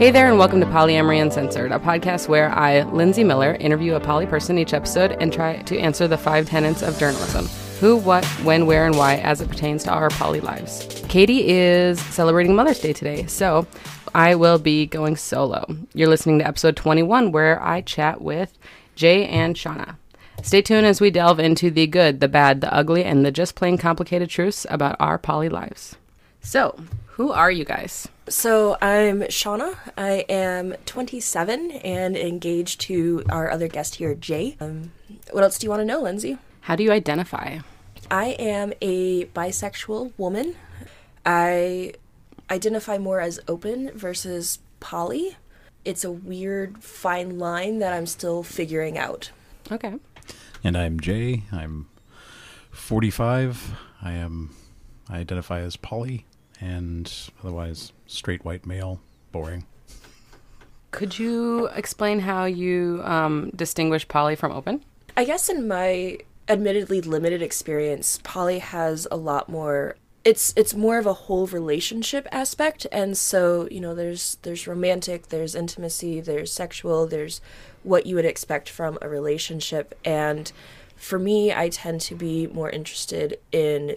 Hey there, and welcome to Polyamory Uncensored, a podcast where I, Lindsay Miller, interview a poly person each episode and try to answer the five tenets of journalism who, what, when, where, and why as it pertains to our poly lives. Katie is celebrating Mother's Day today, so I will be going solo. You're listening to episode 21, where I chat with Jay and Shauna. Stay tuned as we delve into the good, the bad, the ugly, and the just plain complicated truths about our poly lives. So, who are you guys? So I'm Shauna. I am 27 and engaged to our other guest here, Jay. Um, what else do you want to know, Lindsay? How do you identify? I am a bisexual woman. I identify more as open versus poly. It's a weird fine line that I'm still figuring out. Okay. And I'm Jay. I'm 45. I am I identify as poly and otherwise straight white male, boring. Could you explain how you um, distinguish poly from open? I guess in my admittedly limited experience, poly has a lot more it's it's more of a whole relationship aspect and so you know there's there's romantic there's intimacy there's sexual there's what you would expect from a relationship and for me i tend to be more interested in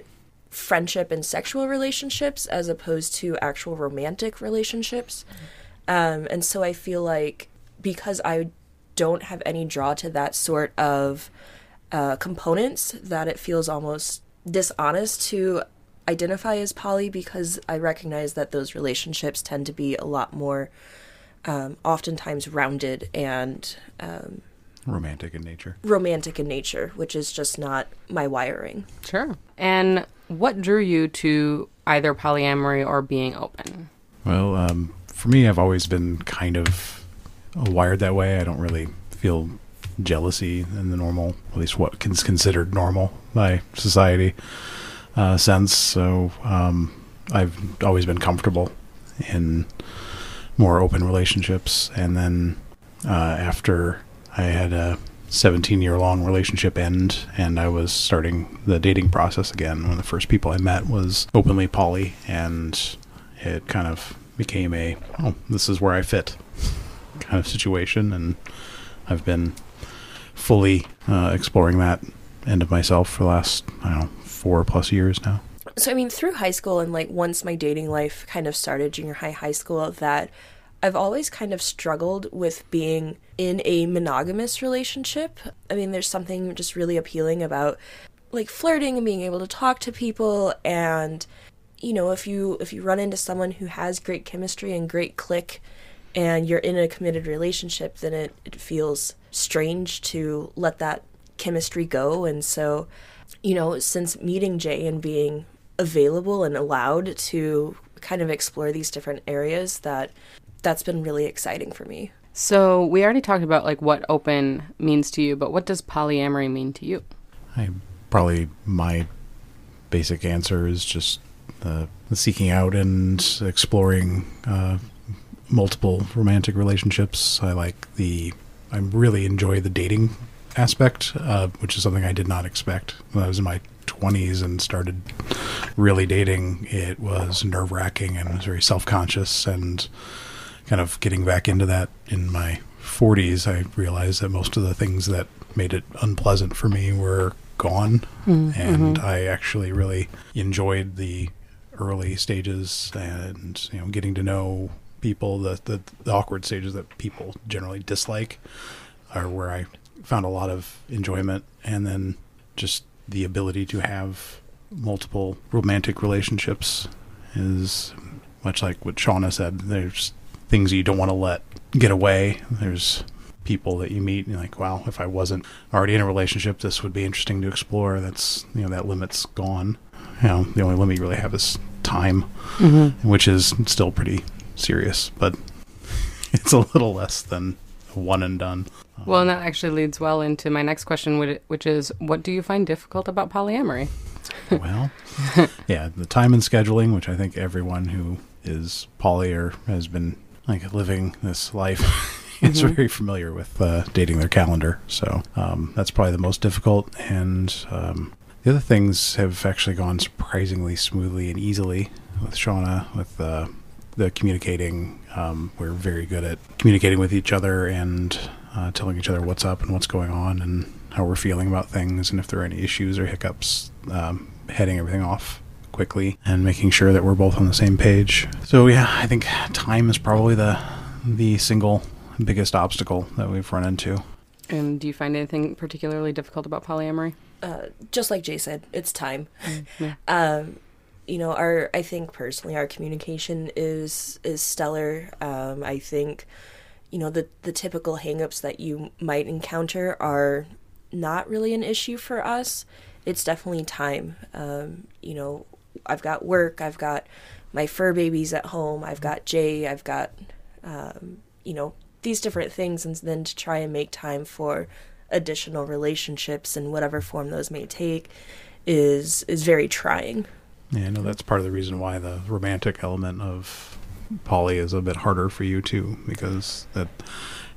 friendship and sexual relationships as opposed to actual romantic relationships. Um, and so I feel like because I don't have any draw to that sort of uh, components, that it feels almost dishonest to identify as poly because I recognize that those relationships tend to be a lot more um, oftentimes rounded and um, romantic in nature. Romantic in nature, which is just not my wiring. Sure. And what drew you to either polyamory or being open? Well, um, for me, I've always been kind of wired that way. I don't really feel jealousy in the normal, at least what is considered normal by society uh, sense. So um, I've always been comfortable in more open relationships. And then uh, after I had a 17 year long relationship end and I was starting the dating process again. One of the first people I met was openly poly and it kind of became a, oh, this is where I fit kind of situation. And I've been fully uh, exploring that end of myself for the last, I don't know, four plus years now. So, I mean, through high school and like once my dating life kind of started, junior high, high school, that I've always kind of struggled with being in a monogamous relationship. I mean, there's something just really appealing about like flirting and being able to talk to people and you know, if you if you run into someone who has great chemistry and great click and you're in a committed relationship, then it, it feels strange to let that chemistry go. And so, you know, since meeting Jay and being available and allowed to kind of explore these different areas that that's been really exciting for me. So we already talked about like what open means to you, but what does polyamory mean to you? I probably my basic answer is just uh, seeking out and exploring uh, multiple romantic relationships. I like the I really enjoy the dating aspect, uh, which is something I did not expect when I was in my 20s and started really dating. It was nerve wracking and was very self conscious and kind of getting back into that in my 40s, I realized that most of the things that made it unpleasant for me were gone. Mm-hmm. And I actually really enjoyed the early stages and, you know, getting to know people, the, the, the awkward stages that people generally dislike are where I found a lot of enjoyment. And then just the ability to have multiple romantic relationships is much like what Shauna said. There's things you don't want to let get away. There's people that you meet and you're like, wow, if I wasn't already in a relationship, this would be interesting to explore. That's, you know, that limit's gone. You know, the only limit you really have is time, mm-hmm. which is still pretty serious, but it's a little less than one and done. Well, and that actually leads well into my next question, which is what do you find difficult about polyamory? well, yeah, the time and scheduling, which I think everyone who is poly or has been like living this life is mm-hmm. very familiar with uh, dating their calendar. So um, that's probably the most difficult. And um, the other things have actually gone surprisingly smoothly and easily with Shauna, with uh, the communicating Um, we're very good at communicating with each other and uh, telling each other what's up and what's going on and how we're feeling about things and if there are any issues or hiccups, um, heading everything off quickly and making sure that we're both on the same page. So yeah, I think time is probably the the single biggest obstacle that we've run into. And do you find anything particularly difficult about polyamory? Uh, just like Jay said, it's time. yeah. Um, you know, our I think personally our communication is is stellar. Um, I think, you know, the the typical hangups that you might encounter are not really an issue for us. It's definitely time. Um, you know, I've got work, I've got my fur babies at home, I've got Jay, I've got, um, you know, these different things, and then to try and make time for additional relationships in whatever form those may take is is very trying. Yeah, I know that's part of the reason why the romantic element of poly is a bit harder for you too, because that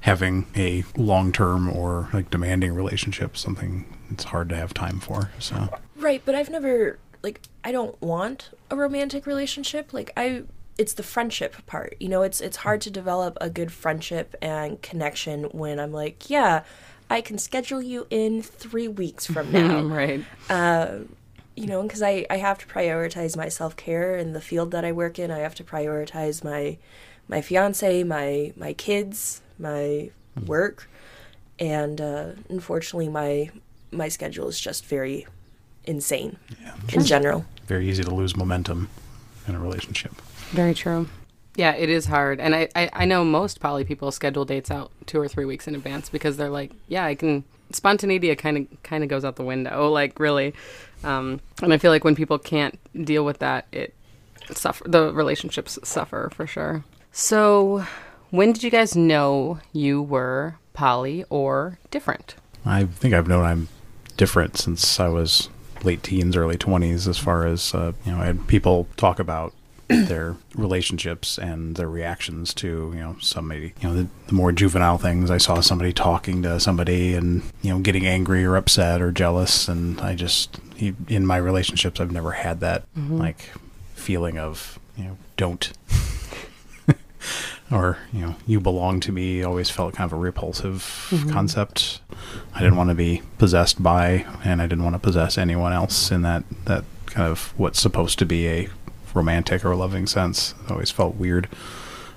having a long term or like demanding relationship something it's hard to have time for. So Right, but I've never like I don't want a romantic relationship. Like I it's the friendship part. You know, it's it's hard to develop a good friendship and connection when I'm like, yeah, I can schedule you in 3 weeks from now. right. Uh, you know, because I, I have to prioritize my self care in the field that I work in. I have to prioritize my my fiance, my my kids, my work, and uh, unfortunately, my my schedule is just very insane yeah, in general. very easy to lose momentum in a relationship. Very true. Yeah, it is hard. And I, I, I know most poly people schedule dates out two or three weeks in advance because they're like, yeah, I can. Spontaneity kind of kind of goes out the window, like really. Um, and I feel like when people can't deal with that, it suffer. The relationships suffer for sure. So, when did you guys know you were poly or different? I think I've known I'm different since I was late teens, early 20s, as far as, uh, you know, I had people talk about their relationships and their reactions to, you know, somebody, you know, the, the more juvenile things. I saw somebody talking to somebody and, you know, getting angry or upset or jealous. And I just, in my relationships, I've never had that, like, feeling of, you know, don't or you know you belong to me always felt kind of a repulsive mm-hmm. concept. I didn't want to be possessed by and i didn't want to possess anyone else in that that kind of what's supposed to be a romantic or loving sense. It always felt weird.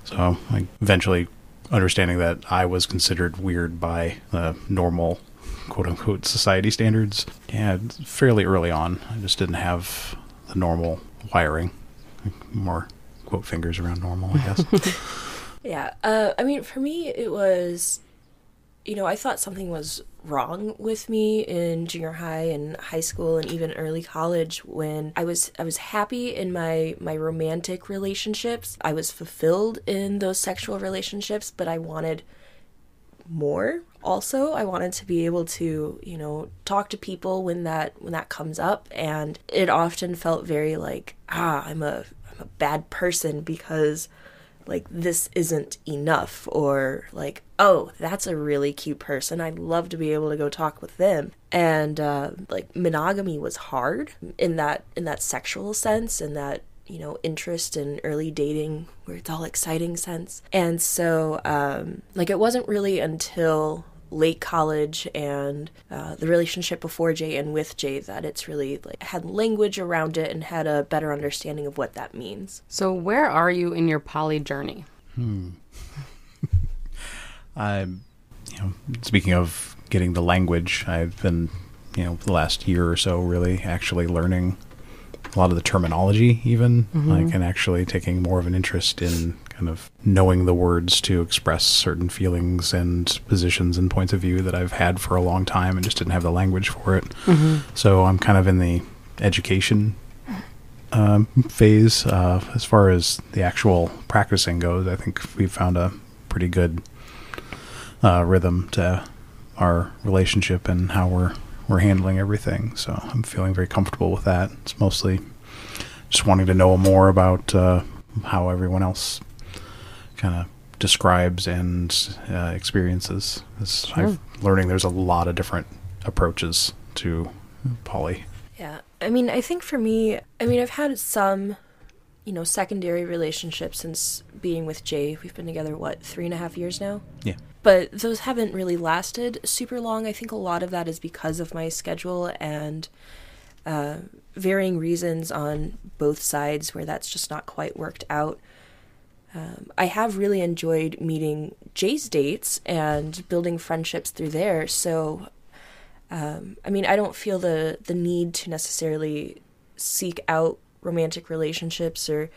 So like eventually understanding that i was considered weird by the normal quote unquote society standards yeah fairly early on i just didn't have the normal wiring. More quote fingers around normal i guess Yeah. Uh, I mean, for me, it was, you know, I thought something was wrong with me in junior high and high school and even early college when I was I was happy in my my romantic relationships. I was fulfilled in those sexual relationships, but I wanted more also i wanted to be able to you know talk to people when that when that comes up and it often felt very like ah i'm a i'm a bad person because like this isn't enough or like oh that's a really cute person i'd love to be able to go talk with them. And uh, like monogamy was hard in that in that sexual sense and that you know interest in early dating where it's all exciting sense. And so um like it wasn't really until late college and uh, the relationship before Jay and with Jay that it's really like had language around it and had a better understanding of what that means. So, where are you in your poly journey? Hmm. I'm, you know, speaking of getting the language, I've been, you know, the last year or so really actually learning a lot of the terminology, even like, and actually taking more of an interest in kind of knowing the words to express certain feelings and positions and points of view that I've had for a long time and just didn't have the language for it. So I'm kind of in the education um, phase. Uh, as far as the actual practicing goes, I think we've found a pretty good uh, rhythm to our relationship and how we're we're handling everything. So I'm feeling very comfortable with that. It's mostly just wanting to know more about uh, how everyone else kind of describes and uh, experiences. It's, I'm learning there's a lot of different approaches to poly. Yeah. I mean, I think for me, I mean, I've had some you know, secondary relationships since being with Jay. We've been together, what, three and a half years now? Yeah. But those haven't really lasted super long. I think a lot of that is because of my schedule and uh, varying reasons on both sides where that's just not quite worked out. Um, I have really enjoyed meeting Jay's dates and building friendships through there. So, um, I mean, I don't feel the the need to necessarily seek out romantic relationships or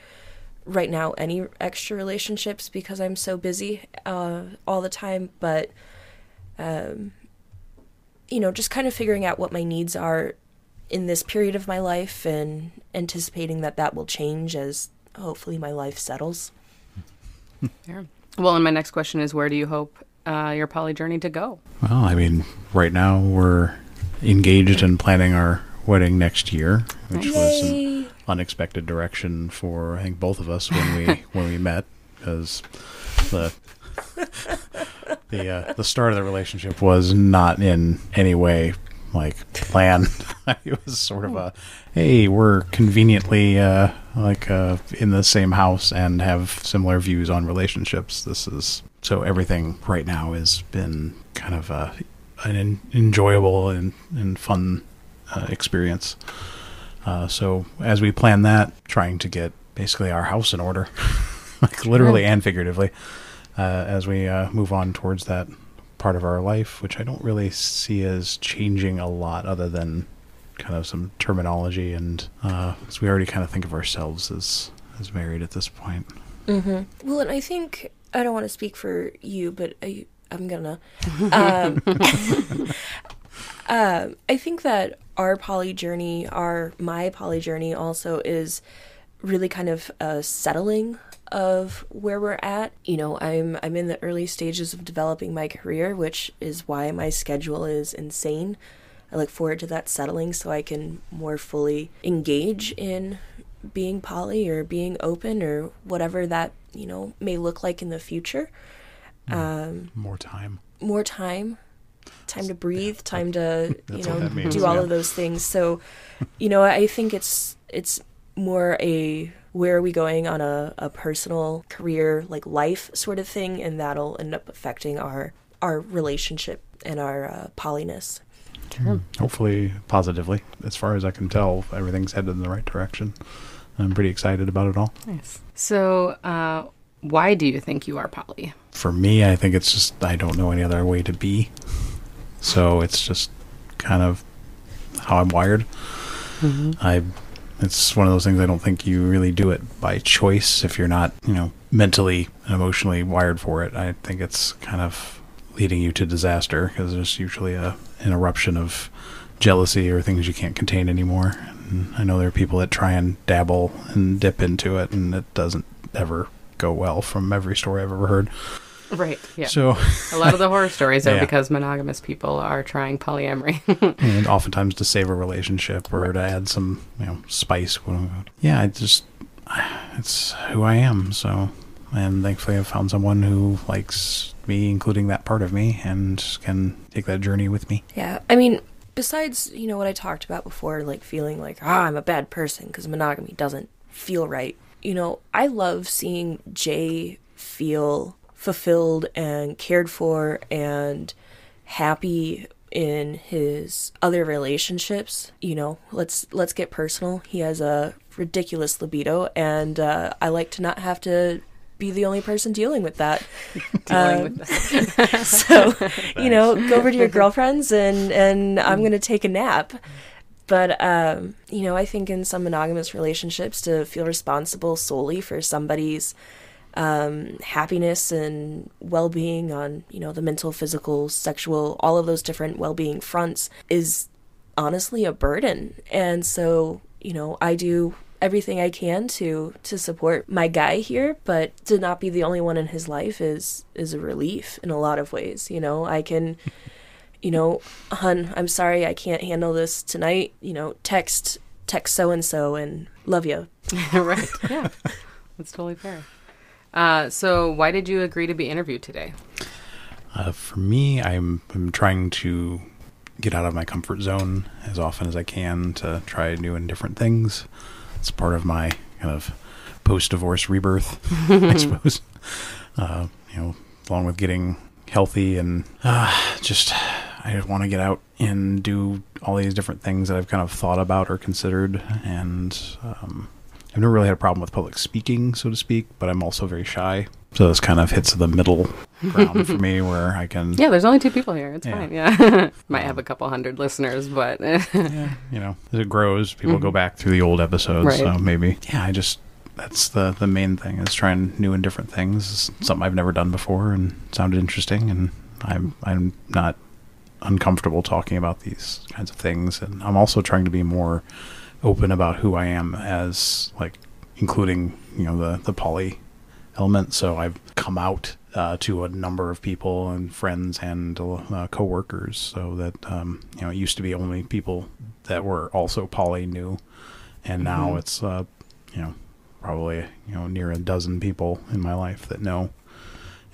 right now any extra relationships because I'm so busy uh, all the time. But, um, you know, just kind of figuring out what my needs are in this period of my life and anticipating that that will change as hopefully my life settles. Yeah. Well, and my next question is where do you hope uh, your poly journey to go? Well, I mean, right now we're engaged in planning our wedding next year, which was an unexpected direction for I think both of us when we when we met because the the uh, the start of the relationship was not in any way like planned. it was sort of a hey, we're conveniently uh, like uh, in the same house and have similar views on relationships. This is so everything right now has been kind of a an en- enjoyable and, and fun uh, experience. Uh, so as we plan that, trying to get basically our house in order, like literally and figuratively, uh, as we uh, move on towards that part of our life, which I don't really see as changing a lot, other than kind of some terminology, and because we already kind of think of ourselves as as married at this point. Mm-hmm. Well, and I think I don't want to speak for you, but I, I'm gonna. Um, um, I think that our poly journey, our my poly journey, also is really kind of a settling of where we're at. You know, I'm I'm in the early stages of developing my career, which is why my schedule is insane. I look forward to that settling so I can more fully engage in being poly or being open or whatever that, you know, may look like in the future. Um, More time. more time time to breathe time to you know means, do all yeah. of those things so you know i think it's it's more a where are we going on a, a personal career like life sort of thing and that'll end up affecting our our relationship and our uh, polyness Hopefully, positively. As far as I can tell, everything's headed in the right direction. I'm pretty excited about it all. Nice. So, uh, why do you think you are poly? For me, I think it's just I don't know any other way to be. So it's just kind of how I'm wired. I it's one of those things I don't think you really do it by choice if you're not, you know, mentally and emotionally wired for it. I think it's kind of leading you to disaster because there's usually a an eruption of jealousy or things you can't contain anymore. And I know there are people that try and dabble and dip into it and it doesn't ever go well from every story I've ever heard. Right. Yeah. So a lot of the horror stories are Yeah. because monogamous people are trying polyamory. and oftentimes to save a relationship or to add some you know spice yeah i just it's who i am so and thankfully i've found someone who likes me including that part of me and can take that journey with me Yeah, I mean, besides you know what I talked about before, like feeling like ah I'm a bad person because monogamy doesn't feel right. You know, I love seeing Jay feel fulfilled and cared for and happy in his other relationships. You know, let's let's get personal. He has a ridiculous libido, and uh, I like to not have to be the only person dealing with that. Dealing Um, with that. so you know go over to your girlfriends and and i'm gonna take a nap but um you know i think in some monogamous relationships to feel responsible solely for somebody's um happiness and well-being on you know the mental physical sexual all of those different well-being fronts is honestly a burden and so you know i do everything i can to to support my guy here but to not be the only one in his life is is a relief in a lot of ways you know i can you know hun i'm sorry i can't handle this tonight you know text text so and so and love you right. Yeah. That's totally fair. Uh, so, why did you agree to be interviewed today? uh, for me I'm, I'm trying to get out of my comfort zone as often as i can to try new and different things it's part of my kind of post-divorce rebirth, I suppose. Uh, you know, along with getting healthy and uh, just I just want to get out and do all these different things that I've kind of thought about or considered. And um, I've never really had a problem with public speaking, so to speak, but I'm also very shy. So this kind of hits the middle ground for me where I can, Yeah, there's only two people here. It's Yeah. fine. Yeah. Might have a um, couple hundred listeners, but yeah, you know, as it grows, people go mm-hmm. back through the old episodes. Right. So maybe, yeah, I just, that's the, the main thing is trying new and different things. It's something I've never done before and sounded interesting. And I'm, I'm not uncomfortable talking about these kinds of things. And I'm also trying to be more open about who I am as like, including, you know, the, the poly element. So I've come out uh, to a number of people and friends and uh, coworkers, so that um, you know it used to be only people that were also poly knew, and now it's uh, you know probably you know near a dozen people in my life that know,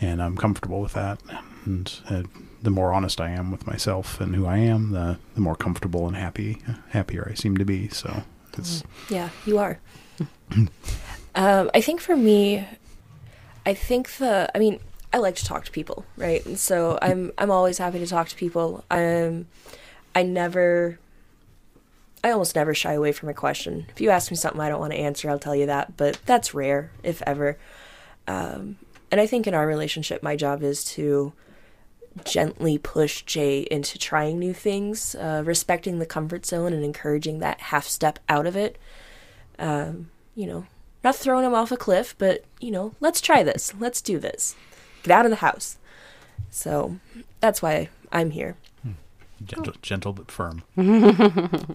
and I'm comfortable with that. And uh, the more honest I am with myself and who I am, the the more comfortable and happy happier I seem to be. So it's Yeah, you are. um, I think for me, I think the. I mean, I like to talk to people, right? And so I'm I'm always happy to talk to people. Um, I never. I almost never shy away from a question. If you ask me something I don't want to answer, I'll tell you that. But that's rare, if ever. Um, and I think in our relationship, my job is to gently push Jay into trying new things, uh, respecting the comfort zone and encouraging that half step out of it. Um, you know, not throwing him off a cliff, but, you know, let's try this. Let's do this. Get out of the house. So that's why I'm here. gentle, gentle but firm.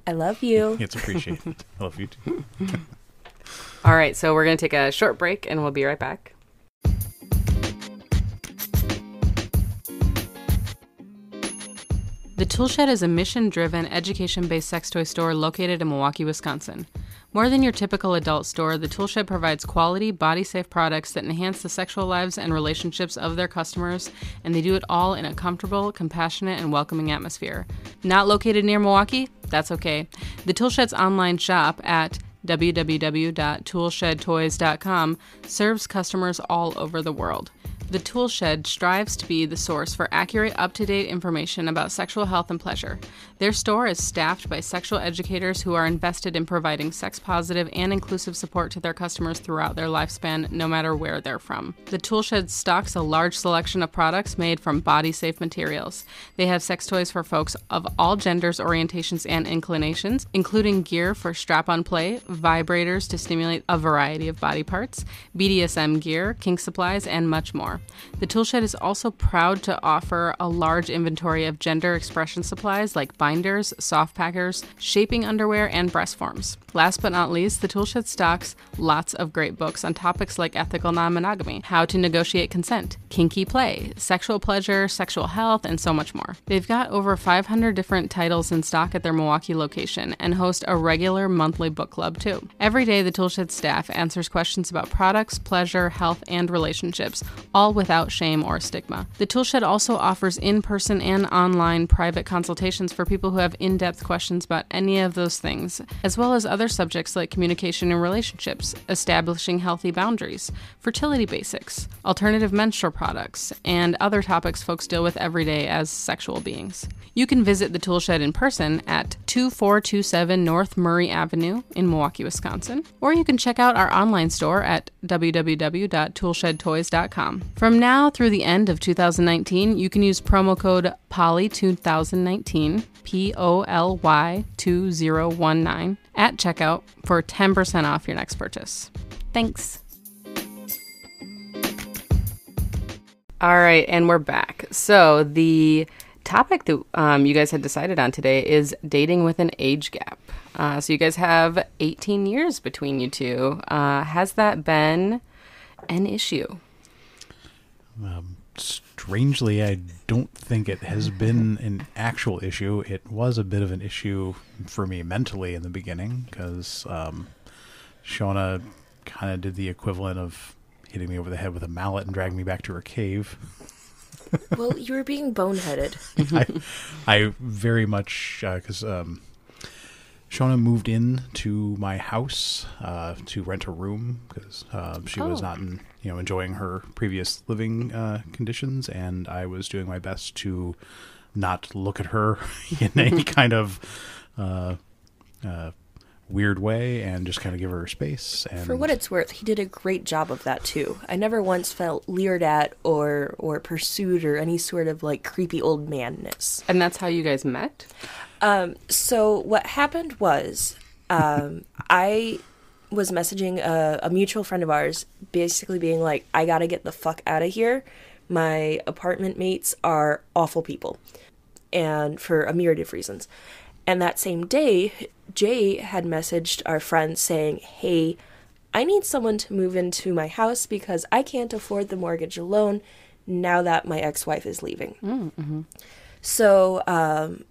I love you. It's appreciated. I love you too. all right. So we're going to take a short break and we'll be right back. The Toolshed is a mission driven, education based sex toy store located in Milwaukee, Wisconsin. More than your typical adult store, the Toolshed provides quality, body safe products that enhance the sexual lives and relationships of their customers, and they do it all in a comfortable, compassionate, and welcoming atmosphere. Not located near Milwaukee? That's okay. The Toolshed's online shop at www.toolshedtoys.com serves customers all over the world. The Toolshed strives to be the source for accurate, up to date information about sexual health and pleasure. Their store is staffed by sexual educators who are invested in providing sex positive and inclusive support to their customers throughout their lifespan, no matter where they're from. The Toolshed stocks a large selection of products made from body safe materials. They have sex toys for folks of all genders, orientations, and inclinations, including gear for strap on play, vibrators to stimulate a variety of body parts, BDSM gear, kink supplies, and much more. The Toolshed is also proud to offer a large inventory of gender expression supplies like binders, soft packers, shaping underwear, and breast forms. Last but not least, the Toolshed stocks lots of great books on topics like ethical non monogamy, how to negotiate consent, kinky play, sexual pleasure, sexual health, and so much more. They've got over 500 different titles in stock at their Milwaukee location and host a regular monthly book club too. Every day, the Toolshed staff answers questions about products, pleasure, health, and relationships, all without shame or stigma. The Toolshed also offers in person and online private consultations for people who have in depth questions about any of those things, as well as other subjects like communication and relationships, establishing healthy boundaries, fertility basics, alternative menstrual products, and other topics folks deal with every day as sexual beings. You can visit the Toolshed in person at 2427 North Murray Avenue in Milwaukee, Wisconsin, or you can check out our online store at www.toolshedtoys.com. From now through the end of 2019, you can use promo code POLY2019, P O L Y 2019, at checkout for 10% off your next purchase. Thanks. All right, and we're back. So, the topic that um, you guys had decided on today is dating with an age gap. Uh, so, you guys have 18 years between you two. Uh, has that been an issue? Um, strangely, I don't think it has been an actual issue. It was a bit of an issue for me mentally in the beginning because um, Shauna kind of did the equivalent of hitting me over the head with a mallet and dragging me back to her cave. well, you were being boneheaded. I, I very much because um, Shauna moved in to my house uh, to rent a room because uh, she was Oh. not, in, you know, enjoying her previous living uh, conditions, and I was doing my best to not look at her in any kind of uh, uh, weird way, and just kind of give her space. And For what it's worth, he did a great job of that too. I never once felt leered at or or pursued or any sort of like creepy old manness. And that's how you guys met? Um, so what happened was, um, I was messaging a, a mutual friend of ours, basically being like, "I gotta get the fuck out of here. My apartment mates are awful people, and for a myriad of reasons." And that same day, Jay had messaged our friend saying, "Hey, I need someone to move into my house because I can't afford the mortgage alone now that my ex-wife is leaving." So um,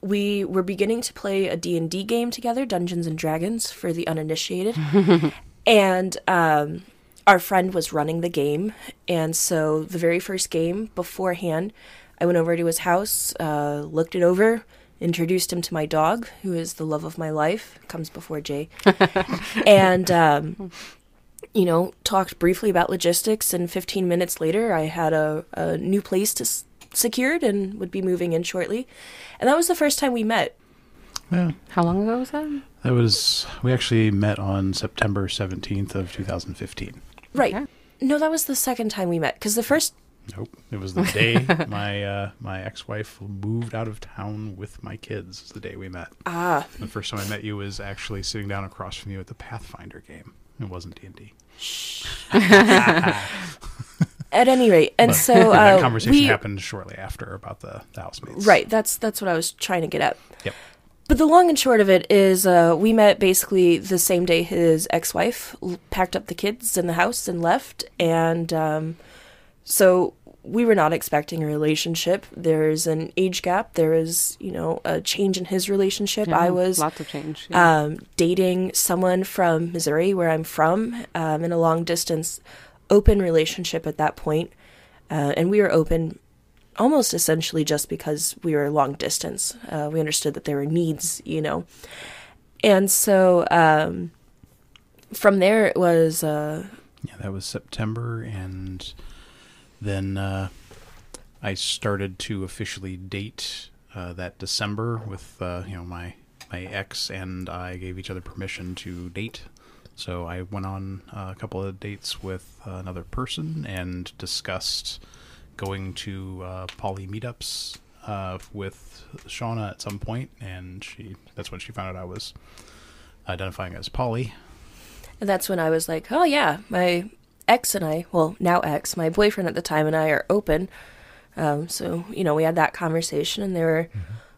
we were beginning to play a D&D game together, Dungeons and Dragons for the uninitiated. and um, our friend was running the game, and so the very first game beforehand, I went over to his house, uh, looked it over, introduced him to my dog, who is the love of my life, comes before Jay. and um, you know, talked briefly about logistics, and 15 minutes later, I had a, a new place to s- secured and would be moving in shortly. And that was the first time we met. Yeah, How long ago was that? that was we actually met on September seventeenth of two thousand fifteen. Right. Okay. No, that was the second time we met because the first. Nope, it was the day my uh, my ex wife moved out of town with my kids. The day we met. Ah, The first time I met you was actually sitting down across from you at the Pathfinder game. It wasn't D and D. at any rate, and so that uh, conversation we, happened shortly after about the, the housemates. Right. That's that's what I was trying to get at. Yep. But the long and short of it is, uh, we met basically the same day his ex-wife l- packed up the kids in the house and left, and um, so we were not expecting a relationship. There's an age gap. There is, you know, a change in his relationship. I was lots of change. yeah. um, dating someone from Missouri, where I'm from, um, in a long distance open relationship at that point. Uh, and we were open almost essentially just because we were long distance. Uh, we understood that there were needs, you know. And so um, from there, it was. Uh, Yeah, that was September, and then uh, I started to officially date uh, that December with uh, you know my my ex, and I gave each other permission to date. So I went on uh, a couple of dates with another person and discussed going to uh, poly meetups uh, with Shauna at some point, and she that's when she found out I was identifying as poly. And that's when I was like, oh, yeah, my ex and I, well, now ex, my boyfriend at the time and I are open. Um, so, you know, we had that conversation, and there were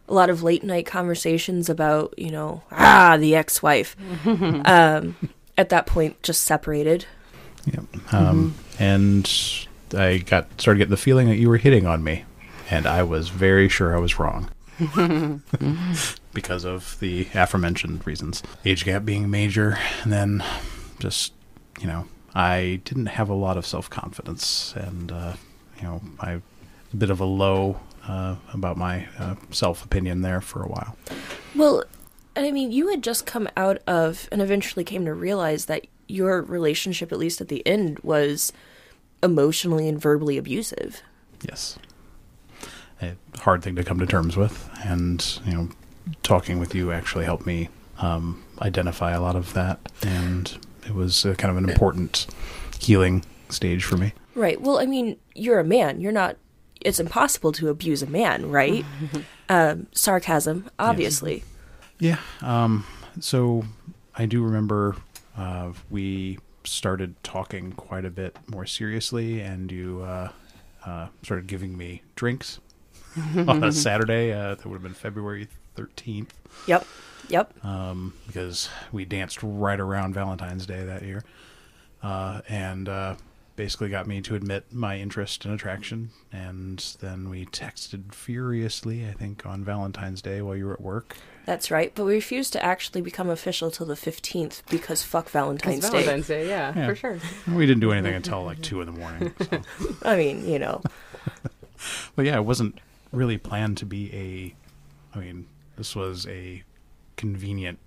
a lot of late night conversations about, you know, ah, the ex wife. um, at that point, just separated. Yep. Um, And I got started getting the feeling that you were hitting on me, and I was very sure I was wrong. because of the aforementioned reasons. Age gap being major, and then just, you know, I didn't have a lot of self confidence, and, uh, you know, I a bit of a low uh, about my uh, self opinion there for a while. Well, I mean, you had just come out of and eventually came to realize that your relationship, at least at the end, was emotionally and verbally abusive. Yes. A hard thing to come to terms with. And, you know, talking with you actually helped me um, identify a lot of that. And it was uh, kind of an important healing stage for me. Right. Well, I mean, you're a man. You're not. It's impossible to abuse a man, right? um, sarcasm, obviously. Yeah. Um, so I do remember uh, we started talking quite a bit more seriously, and you uh, uh, started giving me drinks on a Saturday. Uh, that would have been February 13th. Yep. Yep. um, because we danced right around Valentine's Day that year, uh, and uh, basically got me to admit my interest and attraction. And then we texted furiously, I think, on Valentine's Day while you were at work. That's right. But we refused to actually become official till the 15th because fuck Valentine's, Day. Valentine's Day, yeah, Yeah. for sure. We didn't do anything until like two in the morning. So. I mean, you know. But yeah, it wasn't really planned to be a. I mean, this was a convenient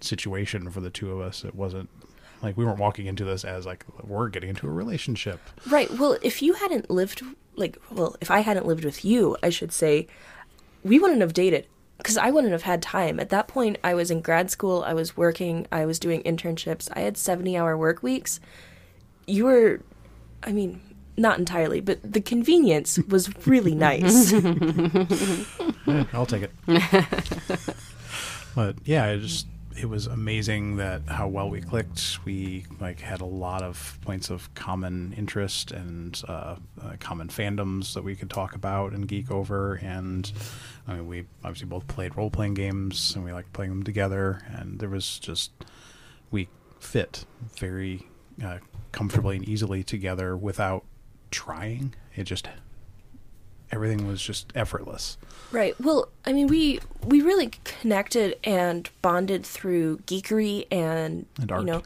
situation for the two of us. It wasn't like we weren't walking into this as like we're getting into a relationship. Right. Well, if you hadn't lived, like, well, if I hadn't lived with you, I should say, we wouldn't have dated because I wouldn't have had time. At that point, I was in grad school, I was working, I was doing internships, I had 70 hour work weeks. You were, I mean, not entirely, but the convenience was really nice. Yeah, I'll take it. but yeah, I just it was amazing that how well we clicked. We like had a lot of points of common interest and uh, uh, common fandoms that we could talk about and geek over. And I mean, we obviously both played role playing games and we liked playing them together. And there was just we fit very uh, comfortably and easily together without trying. It just everything was just effortless. Right. Well, I mean, we we really connected and bonded through geekery and, And you know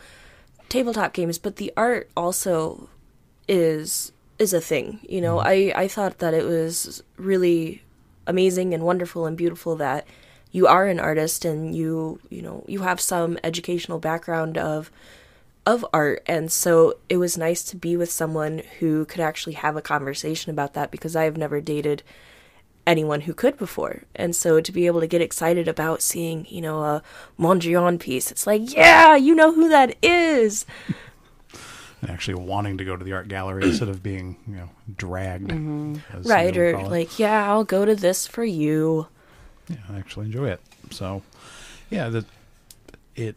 tabletop games, but the art also is is a thing. You know, mm-hmm. I I thought that it was really amazing and wonderful and beautiful that you are an artist and you you know you have some educational background of of art and so it was nice to be with someone who could actually have a conversation about that because I have never dated anyone who could before. And so to be able to get excited about seeing, you know, a Mondrian piece, it's like, yeah, you know who that is. and actually wanting to go to the art gallery instead of being you know dragged mm-hmm. some Right. Or like, yeah, I'll go to this for you. yeah I actually enjoy it so yeah the it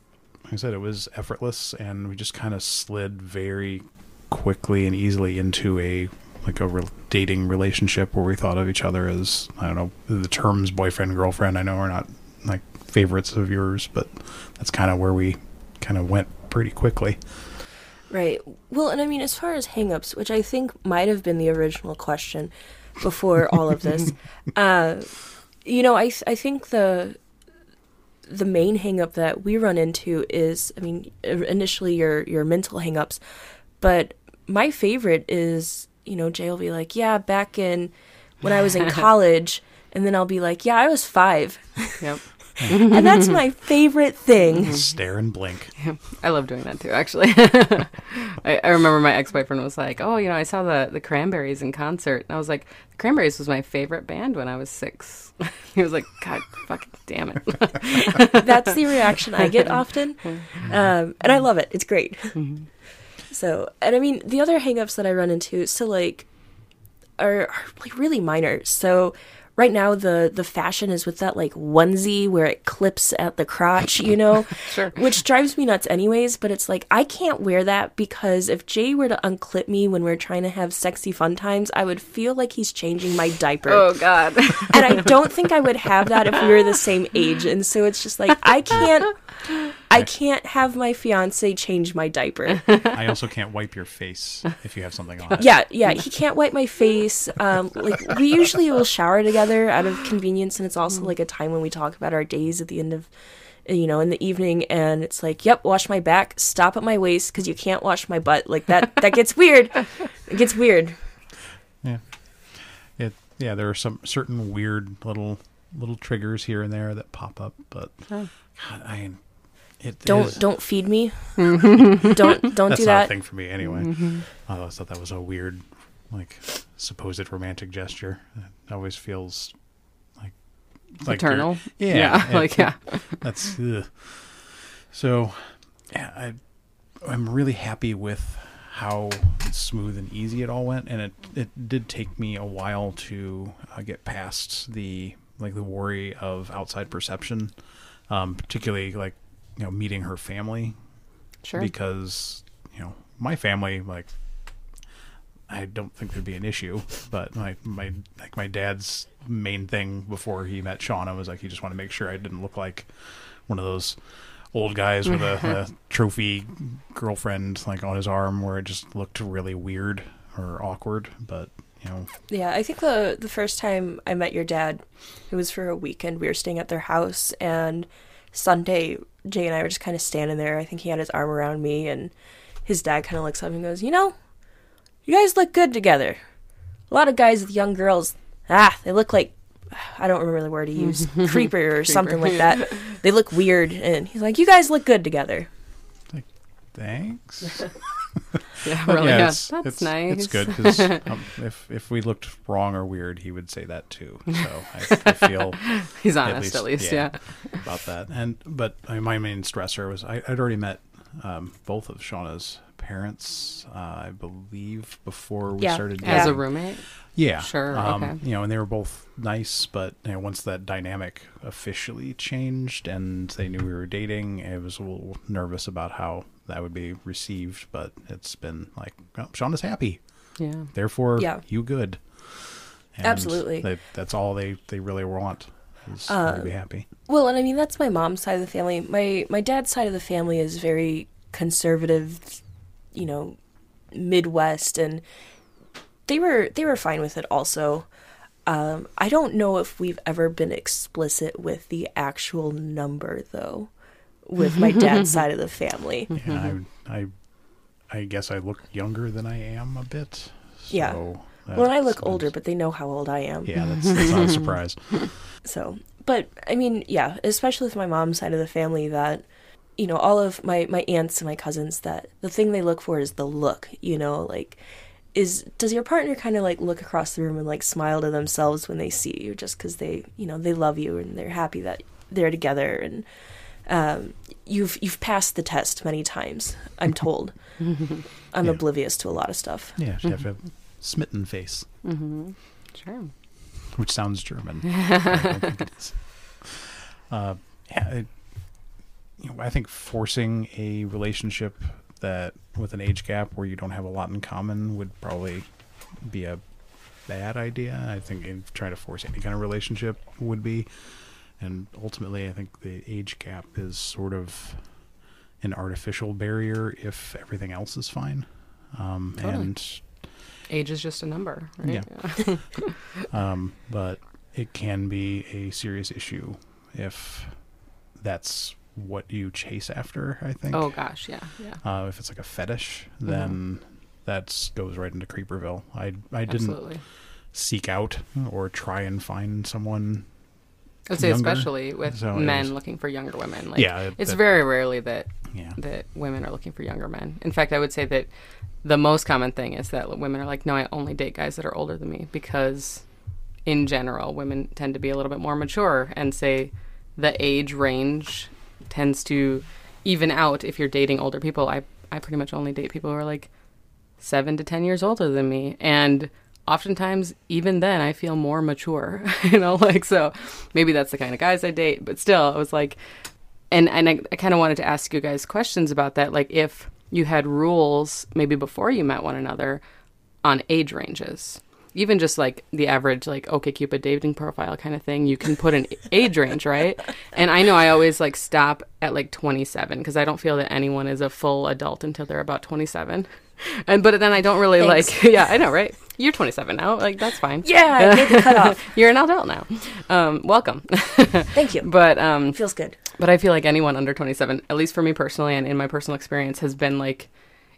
I said it was effortless and we just kind of slid very quickly and easily into a like a re- dating relationship where we thought of each other as I don't know the terms boyfriend girlfriend I know are not like favorites of yours but that's kind of where we kind of went pretty quickly Right. Well, and I mean, as far as hangups, which I think might have been the original question before all of this, uh, you know, I I think the the main hangup that we run into is, I mean, initially your your mental hangups, but my favorite is, you know, Jay will be like, yeah, back in when I was in college, and then I'll be like, yeah, I was five, Yep. and that's my favorite thing. stare and blink I love doing that too, actually. I, I remember my ex boyfriend was like, Oh, you know, I saw the, the Cranberries in concert. And I was like, The Cranberries was my favorite band when I was six. he was like, God fucking damn it. That's the reaction I get often. Um, and I love it. It's great. So, and I mean, the other hangups that I run into, so like, are, are like really minor. So, right now the the fashion is with that like onesie where it clips at the crotch, you know, Sure. which drives me nuts anyways. But it's like I can't wear that because if Jay were to unclip me when we're trying to have sexy fun times, I would feel like he's changing my diaper oh, God. and I don't think I would have that if we were the same age. And so it's just like I can't I can't have my fiance change my diaper. I also can't wipe your face if you have something on. It Yeah, yeah, he can't wipe my face. Um like we usually will shower together out of convenience and it's also like a time when we talk about our days at the end of you know in the evening and it's like yep wash my back stop at my waist because you can't wash my butt. Like that that gets weird. It gets weird. Yeah. It yeah, there are some certain weird little little triggers here and there that pop up, but God, I it don't is- don't feed me don't don't that's do not a that thing for me anyway. I always thought that was a weird like supposed romantic gesture. It always feels like like you're- Eternal. Yeah, Yeah. it- like, yeah. That's ugh. so. Yeah, I I'm really happy with how smooth and easy it all went, and it it did take me a while to uh, get past the like the worry of outside perception, um, particularly like you know meeting her family Sure. because you know my family like I don't think there'd be an issue, but my my like my dad's main thing before he met Shauna was like he just wanted to make sure I didn't look like one of those old guys with a, a trophy girlfriend like on his arm where it just looked really weird or awkward. But you know, Yeah, I think the the first time I met your dad, it was for a weekend. We were staying at their house, and Sunday, Jay and I were just kind of standing there. I think he had his arm around me, and his dad kind of looks up and goes, "You know, you guys look good together. A lot of guys with young girls, ah, they look like I don't remember the word he used, creeper or something like that. They look weird, and he's like, "You guys look good together." Like, Thanks. Yeah, really. yeah, Yeah, it's, that's it's, nice. It's good because um, if if we looked wrong or weird, he would say that too. So I, I feel He's at honest, at least. yeah. about that. And but I mean, my main stressor was I, I'd already met um, both of Shauna's parents, uh, I believe, before we Yeah. started. Yeah. As a roommate. Yeah, Sure, Um, okay. You know, and they were both nice, but you know, once that dynamic officially changed and they knew we were dating, I was a little nervous about how that would be received. But it's been like, oh, Shauna's happy, Yeah. therefore Yeah. you good. And Absolutely. they- that's all they they really want is Uh, to be happy. Well, and I mean that's my mom's side of the family. My my dad's side of the family is very conservative, you know, Midwest, and they were they were fine with it. Also, um, I don't know if we've ever been explicit with the actual number though, with my dad's side of the family. Yeah, I, I I guess I look younger than I am a bit. Yeah. So Well, I look that's- older, but they know how old I am. yeah, that's, that's not a surprise. So, but I mean, yeah, especially with my mom's side of the family, that you know, all of my my aunts and my cousins, that the thing they look for is the look. You know, like is does your partner kind of like look across the room and like smile to themselves when they see you, just because they you know they love you and they're happy that they're together and um, you've you've passed the test many times. I'm told. I'm Yeah. oblivious to a lot of stuff. Yeah, you have a smitten face, Mm-hmm. Sure. which sounds German. I think it is. Uh, yeah, it, you know, I think forcing a relationship that with an age gap where you don't have a lot in common would probably be a bad idea. I think in trying to force any kind of relationship would be, and ultimately, I think the age gap is sort of an artificial barrier if everything else is fine. Um, Totally. And Age is just a number, right? Yeah. um, but it can be a serious issue if that's what you chase after. I think. oh gosh, yeah, yeah. Uh, if it's like a fetish, then that goes right into Creeperville. I I didn't Absolutely. seek out or try and find someone. I'd say younger, especially with so men looking for younger women. Like, yeah, it- it's that- very rarely that Yeah. that women are looking for younger men. In fact, I would say that the most common thing is that women are like, no, I only date guys that are older than me because, in general, women tend to be a little bit more mature and say the age range tends to even out if you're dating older people. I I pretty much only date people who are like seven to ten years older than me, and oftentimes even then I feel more mature. you know, like so maybe that's the kind of guys I date, but still, I was like and and I, I kind of wanted to ask you guys questions about that like if you had rules maybe before you met one another on age ranges even just like the average like OkCupid dating profile kind of thing you can put an age range right and i know i always like stop at like 27 because i don't feel that anyone is a full adult until they're about 27 and but then i don't really Thanks. like yeah i know right you're 27 now like that's fine Yeah, I made the cutoff. you're an adult now um welcome Thank you. but um Feels good. but I feel like anyone under 27, at least for me personally and in my personal experience, has been like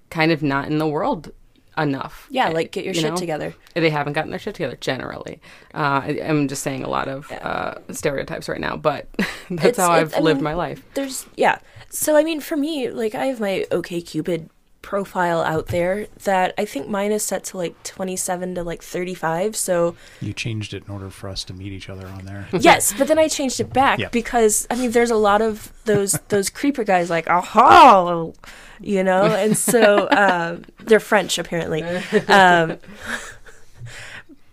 kind of not in the world enough. Yeah, Uh, like get your you shit know? together. They haven't gotten their shit together generally. Uh, I, I'm just saying a lot of uh, stereotypes right now, but that's It's- how I've I lived mean, my life. there's yeah so i mean for me like i have my OkCupid profile out there that i think mine is set to like 27 to like 35 so You changed it in order for us to meet each other on there. yes but then i changed it back because i mean there's a lot of those those creeper guys like aha! you know? And so um they're french apparently. Um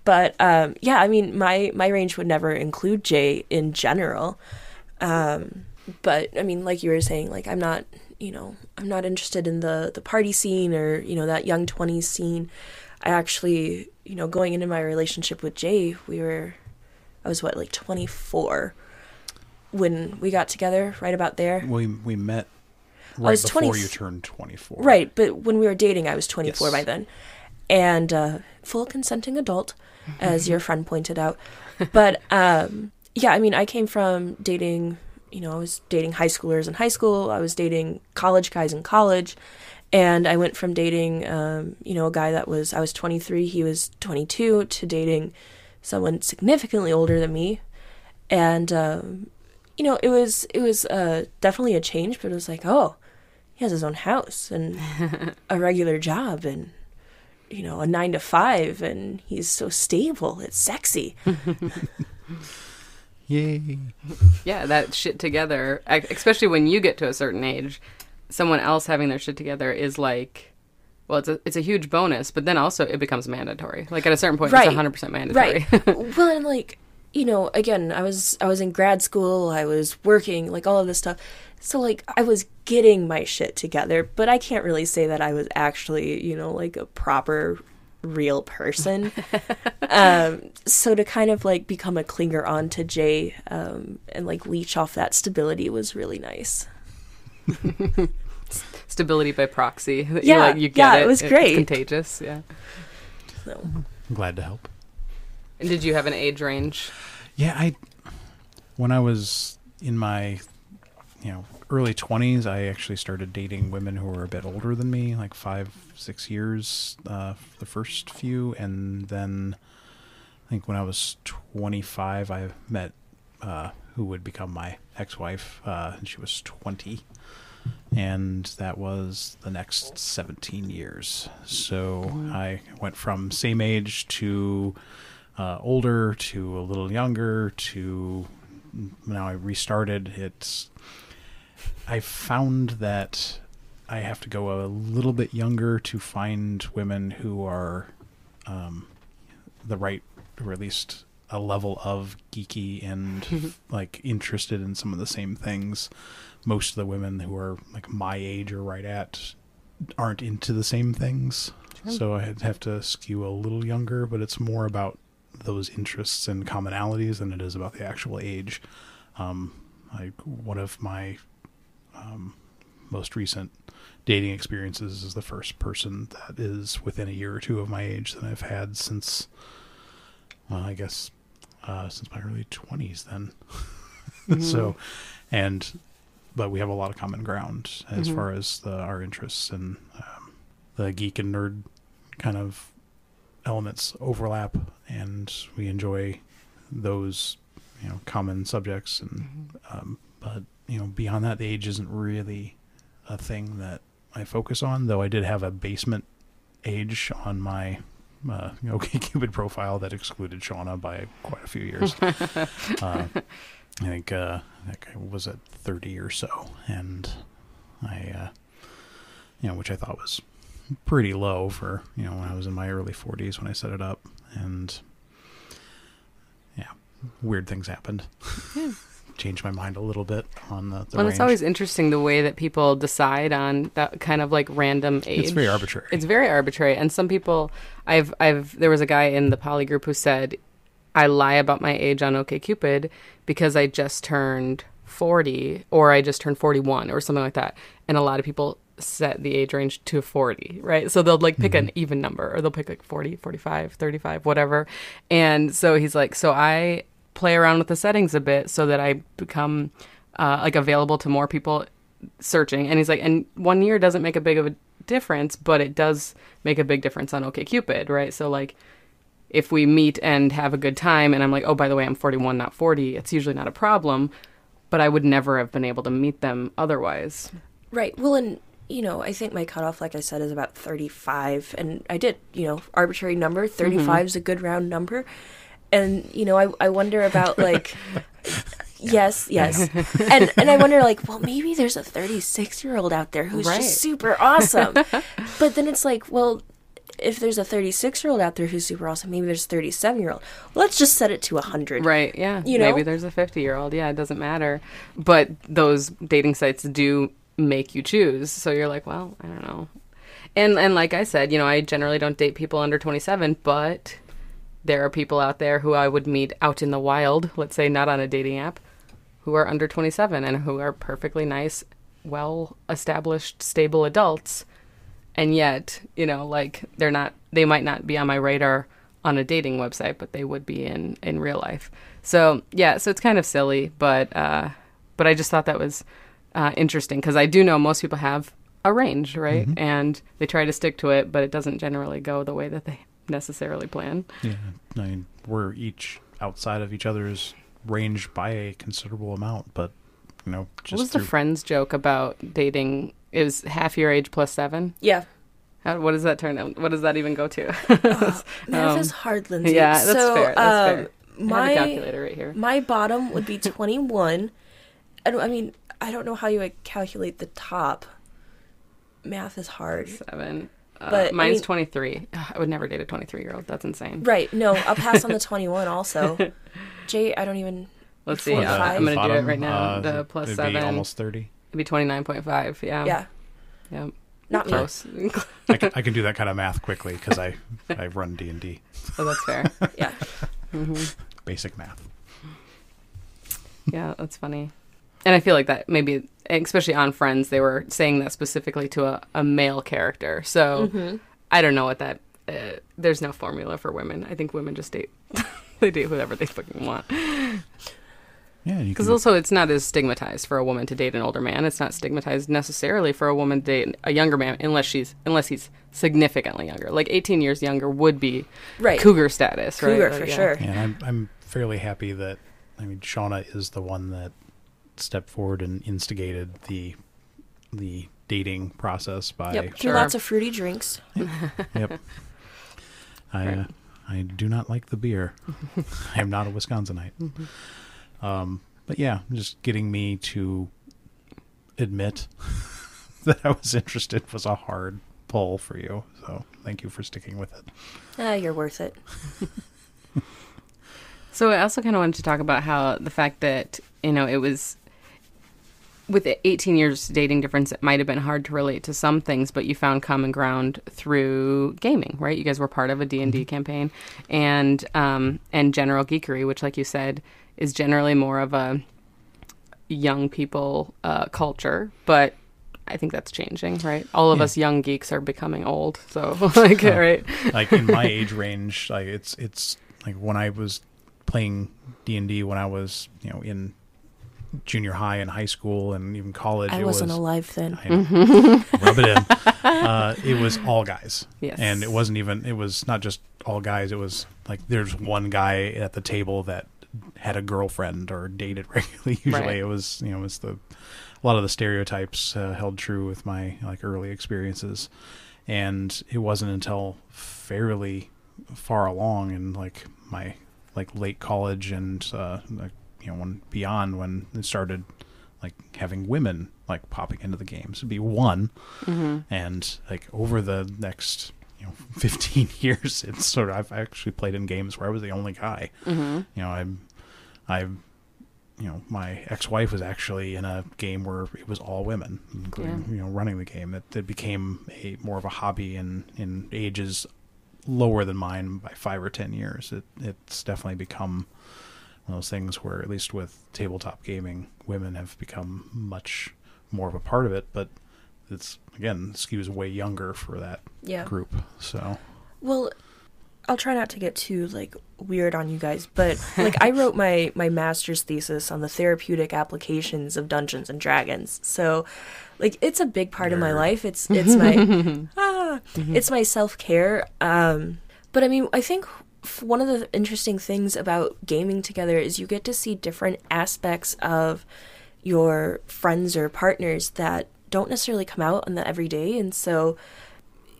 but um yeah i mean my my range would never include jay in general. Um but i mean like you were saying like i'm not you know i'm not interested in the the party scene or you know that young 20s scene i actually you know going into my relationship with jay we were i was what like 24 when we got together right about there We we met right was before 20 you turned 24. right but when we were dating i was 24 Yes. by then and uh full consenting adult as your friend pointed out but um yeah i mean i came from dating you know i was dating high schoolers in high school i was dating college guys in college and i went from dating um you know a guy that was i was 23 he was 22 to dating someone significantly older than me, and um, you know, it was it was uh, definitely a change, but it was like, oh, he has his own house and a regular job and you know a nine to five, and he's so stable. It's sexy. Yay. Yeah, that shit together, especially when you get to a certain age, someone else having their shit together is like, well, it's a it's a huge bonus, but then also it becomes mandatory. Like at a certain point, Right. it's hundred percent mandatory. Right. well, and like you know, again, I was I was in grad school, I was working, like all of this stuff. So like I was getting my shit together, but I can't really say that I was actually, you know, like a proper real person. um so to kind of like become a clinger on to Jay um and like leech off that stability was really nice. Stability by proxy. that Yeah, you, like, you get yeah, it. it was It's great. contagious. Yeah. So I'm glad to help. And did you have an age range? Yeah, I when I was in my you know early twenties, I actually started dating women who were a bit older than me, like five, six years. Uh, the first few, and then I think when I was twenty five, I met uh, who would become my ex wife, uh, and she was twenty. And that was the next 17 years. So I went from same age to uh, older to a little younger to now I restarted. It's I found that I have to go a little bit younger to find women who are um, the right, or at least a level of geeky and like interested in some of the same things. Most of the women who are like my age or right at aren't into the same things. So I have to skew a little younger, but it's more about those interests and commonalities than it is about the actual age. Um, I one of my um, most recent dating experiences is the first person that is within a year or two of my age that I've had since, well, I guess, uh, since my early twenties. Then, so, and but we have a lot of common ground as Mhm. far as the, our interests and um, the geek and nerd kind of elements overlap, and we enjoy those you know common subjects and um, but you know beyond that the age isn't really a thing that I focus on though I did have a basement age on my uh, OK Cupid profile that excluded Shauna by quite a few years. uh, I think uh, I think I was at 30 or so, and I, uh, you know, which I thought was pretty low for you know when I was in my early 40s when I set it up, and yeah, weird things happened. Changed my mind a little bit on the. the well, range. it's always interesting the way that people decide on that kind of like random age. It's very arbitrary. It's very arbitrary, and some people, I've, I've, there was a guy in the poly group who said, "I lie about my age on OkCupid because I just turned forty, or I just turned forty-one, or something like that." And a lot of people set the age range to 40 right so they'll like pick an mm-hmm. even number or they'll pick like 40 45 35 whatever and so he's like so i play around with the settings a bit so that i become uh, like available to more people searching. And he's like and one year doesn't make a big of a difference but it does make a big difference on okcupid right? So like if we meet and have a good time and i'm like oh by the way i'm 41 not 40 it's usually not a problem but i would never have been able to meet them otherwise. Right. Well, and you know, I think my cutoff, like I said, is about thirty-five, and I did, you know, arbitrary number. 35 is a good round number, and you know, I I wonder about like. Yes, yes, and and I wonder like, well, maybe there's a 36 year old out there who's Right. just super awesome, but then it's like, well, if there's a 36 year old out there who's super awesome, maybe there's a 37 year old. Let's just set it to 100. Right. Yeah. You know? Maybe there's a 50 year old. Yeah. It doesn't matter. But those dating sites do make you choose. So you're like, well, I don't know. And and like I said, you know, I generally don't date people under 27, but there are people out there who I would meet out in the wild, let's say not on a dating app, who are under 27 and who are perfectly nice, well established, stable adults. And yet, you know, like they're not they might not be on my radar on a dating website, but they would be in in real life. So, yeah, so it's kind of silly, but uh but I just thought that was uh interesting because I do know most people have a range, right? And they try to stick to it, but it doesn't generally go the way that they necessarily plan. Yeah, I mean, we're each outside of each other's range by a considerable amount, but you know, just what was the friends joke about dating? It was half your age plus seven. Yeah. How, what does that turn out? What does that even go to? Math Um, is hard, Lindsay. yeah, that's so, fair, that's um, fair. I have a My calculator right here. my bottom would be 21. I, I mean, I don't know how you would calculate the top. Math is hard. Seven. Uh, But, I mine's mean- 23. Ugh, I would never date a 23 year old. That's insane. Right. No, I'll pass on the 21 also. Jay, I don't even. Let's see. Uh, I'm going to do it right now. uh, the plus it'd seven. be almost thirty. It'd be 29.5. Yeah. Yeah. Yeah. Not me. Close. I can, I can do that kind of math quickly because I I run D and D, oh, that's fair. Yeah. hmm basic math. Yeah, that's funny. And I feel like that maybe, especially on Friends, they were saying that specifically to a, a male character. So hmm I don't know what that. Uh, there's no formula for women. I think women just date. they date whoever they fucking want. Yeah, Because can, also, it's not as stigmatized for a woman to date an older man. It's not stigmatized necessarily for a woman to date a younger man, unless she's unless he's significantly younger. Like 18 years younger would be Right. cougar status, right? Cougar Like, for yeah. sure. yeah, I'm I'm fairly happy that I mean Shauna is the one that stepped forward and instigated the the dating process by Yep. Sure. Lots of fruity drinks. Yep. I uh, I do not like the beer. I am not a Wisconsinite. Mm-hmm. Um, but yeah, just getting me to admit that I was interested was a hard pull for you. So thank you for sticking with it. Ah, you're worth it. So I also kind of wanted to talk about how the fact that you know it was with the 18 years dating difference, it might have been hard to relate to some things, but you found common ground through gaming, right? You guys were part of a D and D campaign, and um, and general geekery, which, like you said, is generally more of a young people uh, culture, but. I think that's changing, right? All of Yeah. us young geeks are becoming old, so like, Oh. right? Like in my age range, like it's it's like when I was playing D and D when I was you know in junior high and high school and even college. I it wasn't was, alive then. I know. Rub it in. Uh, it was all guys. Yes, And it wasn't even, it was not just all guys. It was like there's one guy at the table that had a girlfriend or dated regularly. Usually Right. it was, you know, it was the, a lot of the stereotypes uh, held true with my like early experiences. And it wasn't until fairly far along in like my like late college and, uh, like, you know, when beyond when it started like having women like popping into the games. It'd be one, hmm and like over the next you know 15 years, it's sort of I've actually played in games where I was the only guy. hmm You know, I'm I'm you know my ex-wife was actually in a game where it was all women, including Yeah. you know running the game. It, it became a more of a hobby in in ages lower than mine by five or ten years. It it's definitely become one of those things where at least with tabletop gaming, women have become much more of a part of it, but it's again skews way younger for that Yeah. group. So Well, I'll try not to get too like weird on you guys, but like I wrote my my master's thesis on the therapeutic applications of Dungeons and Dragons. So, like it's a big part of my life. It's it's my ah, it's my self-care. Um but I mean, I think f- one of the interesting things about gaming together is you get to see different aspects of your friends or partners that don't necessarily come out on the everyday and so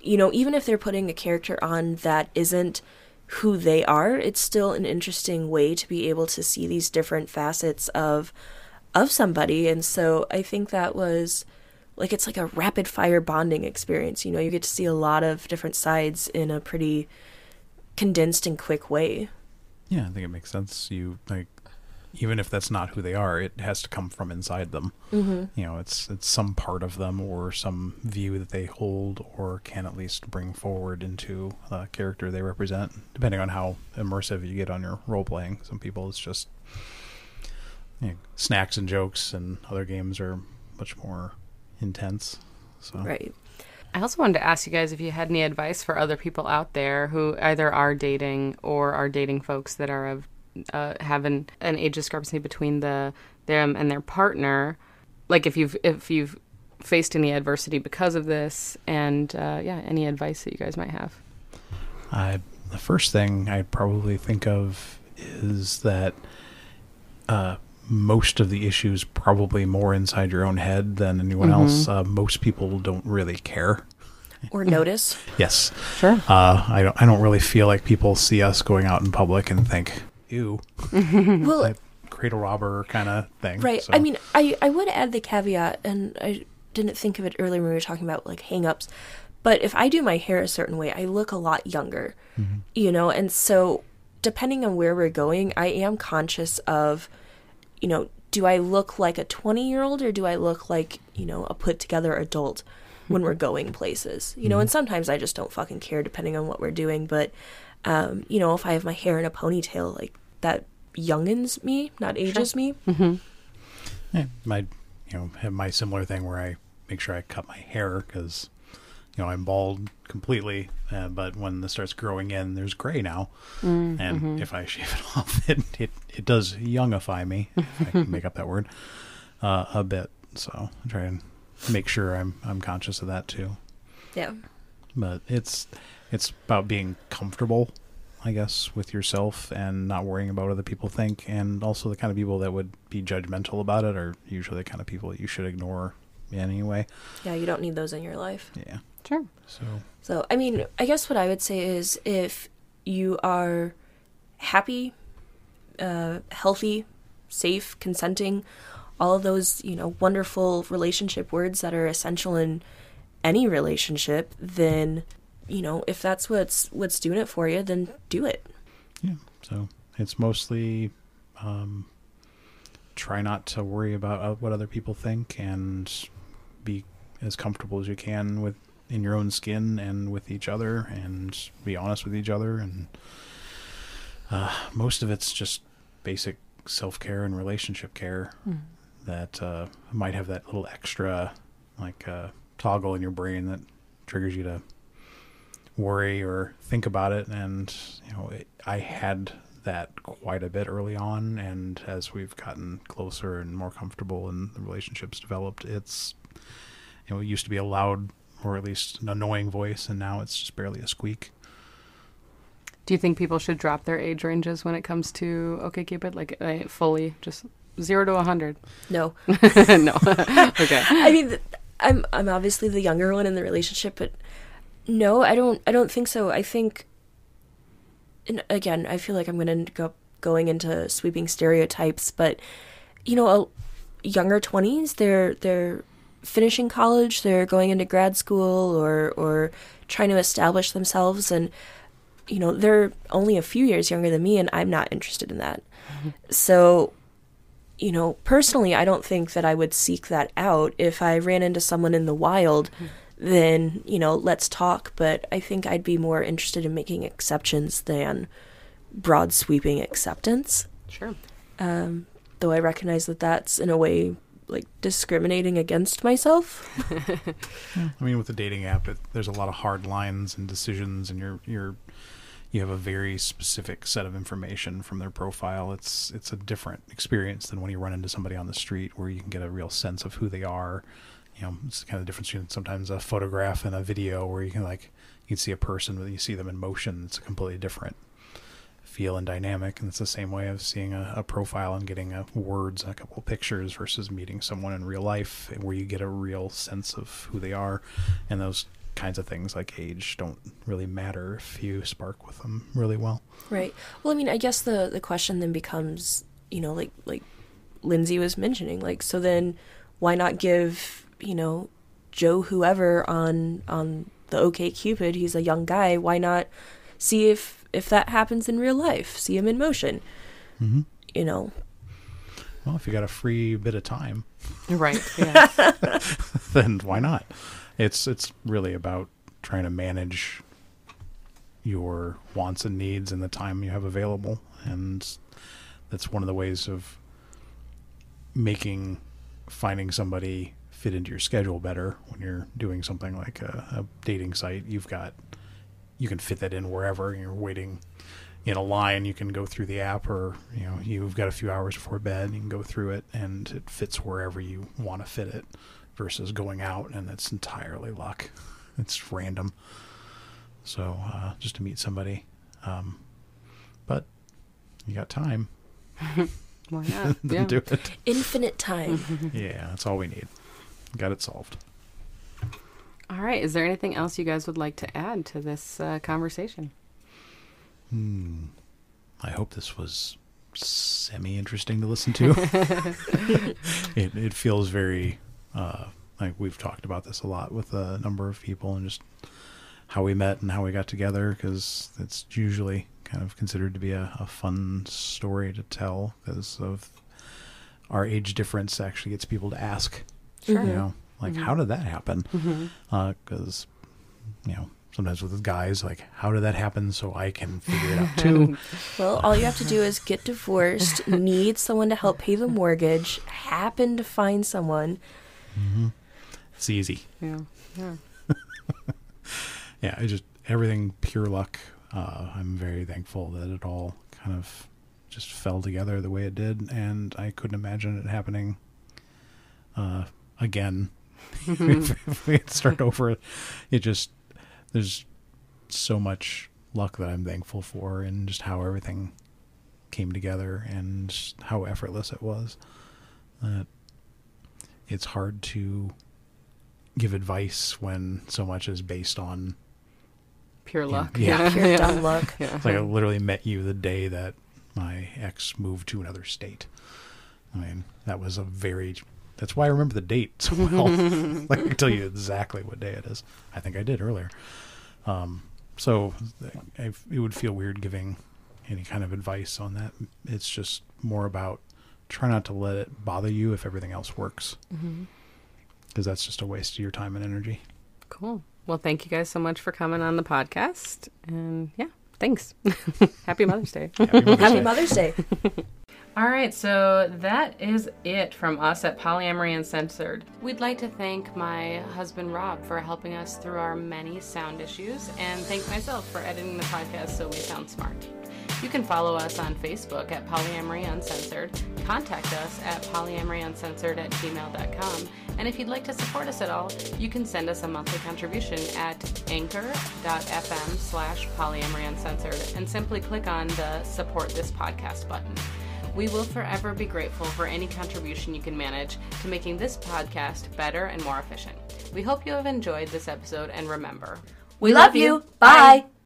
you know, even if they're putting a character on that isn't who they are, it's still an interesting way to be able to see these different facets of of somebody. And so I think that was like it's like a rapid fire bonding experience. You know, you get to see a lot of different sides in a pretty condensed and quick way. yeah, I think it makes sense. You like even if that's not who they are, it has to come from inside them. Mm-hmm. You know, it's it's some part of them or some view that they hold or can at least bring forward into a character they represent, depending on how immersive you get on your role playing. Some people it's just you know, snacks and jokes, and other games are much more intense. So Right. I also wanted to ask you guys if you had any advice for other people out there who either are dating or are dating folks that are of uh, have an, an age discrepancy between the them and their partner. Like if you've if you've faced any adversity because of this, and uh, yeah, any advice that you guys might have. I the first thing I'd probably think of is that uh, most of the issues probably more inside your own head than anyone Mhm. else. Uh, most people don't really care. Or notice. Yes, Sure. uh, I don't. I don't really feel like people see us going out in public and think, "Ew, well, like cradle robber kind of thing." Right. So- I mean, I, I would add the caveat, and I didn't think of it earlier when we were talking about like hang ups, but if I do my hair a certain way, I look a lot younger, you know, and so depending on where we're going, I am conscious of, you know, do I look like a 20 year old or do I look like, you know, a put together adult when we're going places, you know, and sometimes I just don't fucking care depending on what we're doing, but, um, you know, if I have my hair in a ponytail, like that youngins me, not ages me. Mm-hmm. Yeah, my, you know, have my similar thing where I make sure I cut my hair because, you know, I'm bald completely, uh, but when this starts growing in, there's gray now, and if I shave it off, it it, it does youngify me, if I can make up that word, uh, a bit. So I try and make sure I'm I'm conscious of that too. Yeah. But it's it's about being comfortable, I guess, with yourself and not worrying about what other people think. And also the kind of people that would be judgmental about it are usually the kind of people that you should ignore anyway. Yeah, you don't need those in your life. Yeah. Sure. So So, I mean, I guess what I would say is if you are happy, uh, healthy, safe, consenting, all of those, you know, wonderful relationship words that are essential in any relationship, then, you know, if that's what's what's doing it for you, then do it. yeah. So it's mostly um, try not to worry about uh, what other people think and be as comfortable as you can with in your own skin and with each other and be honest with each other. And uh, most of it's just basic self-care and relationship care that uh, might have that little extra like uh, toggle in your brain that triggers you to worry or think about it. And you know it, i had that quite a bit early on. And as we've gotten closer and more comfortable and the relationships developed it's you know it used to be a loud or at least an annoying voice and now it's just barely a squeak Do you think people should drop their age ranges when it comes to OK Cupid? Like uh, fully, just zero to a hundred? No. no. okay. I mean, th- I'm I'm obviously the younger one in the relationship, but no, I don't I don't think so. I think, and again, I feel like I'm gonna end up going into sweeping stereotypes, but you know, a, younger twenties, they're they're finishing college, they're going into grad school, or or trying to establish themselves, and you know, they're only a few years younger than me, and I'm not interested in that. So you know, personally, I don't think that I would seek that out. If I ran into someone in the wild, then, you know, let's talk. But I think I'd be more interested in making exceptions than broad sweeping acceptance. Sure. Um, though I recognize that that's in a way like discriminating against myself. I mean, with the dating app, it, there's a lot of hard lines and decisions, and you're you're you have a very specific set of information from their profile. It's it's a different experience than when you run into somebody on the street, where you can get a real sense of who they are. You know, it's kind of the difference between sometimes a photograph and a video, where you can like you can see a person, but you see them in motion. It's a completely different feel and dynamic, and it's the same way of seeing a, a profile and getting a words and a couple of pictures versus meeting someone in real life, where you get a real sense of who they are, and those kinds of things like age don't really matter if you spark with them really well. Right. Well, I mean, I guess the the question then becomes, you know, like like Lindsay was mentioning, like so then why not give, you know, Joe whoever on on the OK Cupid, he's a young guy, why not see if if that happens in real life, see him in motion. Mm-hmm. You know. Well, if you got a free bit of time, Right. Yeah. then why not? It's it's really about trying to manage your wants and needs and the time you have available, and that's one of the ways of making finding somebody fit into your schedule better when you're doing something like a, a dating site. You've got you can fit that in wherever you're waiting in a line you can go through the app or you know you've got a few hours before bed you can go through it and it fits wherever you want to fit it versus going out and it's entirely luck it's random so uh, just to meet somebody Um, but you got time, Why not? then yeah. do it. Infinite time. yeah, that's all we need. Got it solved. All right. Is there anything else you guys would like to add to this uh, conversation? Hmm. I hope this was semi interesting to listen to. it it feels very uh, like we've talked about this a lot with a number of people and just how we met and how we got together because it's usually kind of considered to be a, a fun story to tell because of our age difference actually gets people to ask Sure. you know like how did that happen? Because you know sometimes with guys like how did that happen so i can figure it out too? Well, all you have to do is get divorced, need someone to help pay the mortgage, happen to find someone. it's easy. Yeah. Yeah. yeah it just everything pure luck. Uh, i'm very thankful that it all kind of just fell together the way it did and i couldn't imagine it happening uh, again if, if we had start over it just there's so much luck that i'm thankful for and just how everything came together and how effortless it was that it's hard to give advice when so much is based on Pure luck. Yeah. Pure dumb luck. Yeah. it's like I literally met you the day that my ex moved to another state. I mean, that was a very. That's why I remember the date so well. like I can tell you exactly what day it is. I think I did earlier. Um, so I, it would feel weird giving any kind of advice on that. It's just more about try not to let it bother you if everything else works, because that's just a waste of your time and energy. Cool. Well, thank you guys so much for coming on the podcast. And yeah, thanks. Happy Mother's Day. Happy Mother's Happy Day. Mother's Day. All right, so that is it from us at Polyamory Uncensored. We'd like to thank my husband Rob for helping us through our many sound issues, and thank myself for editing the podcast so we sound smart. You can follow us on Facebook at Polyamory Uncensored, contact us at polyamoryuncensored at gmail.com, and if you'd like to support us at all, you can send us a monthly contribution at anchor.fm slash polyamory uncensored and simply click on the support this podcast button. We will forever be grateful for any contribution you can manage to making this podcast better and more efficient. We hope you have enjoyed this episode and remember, We love you. Bye.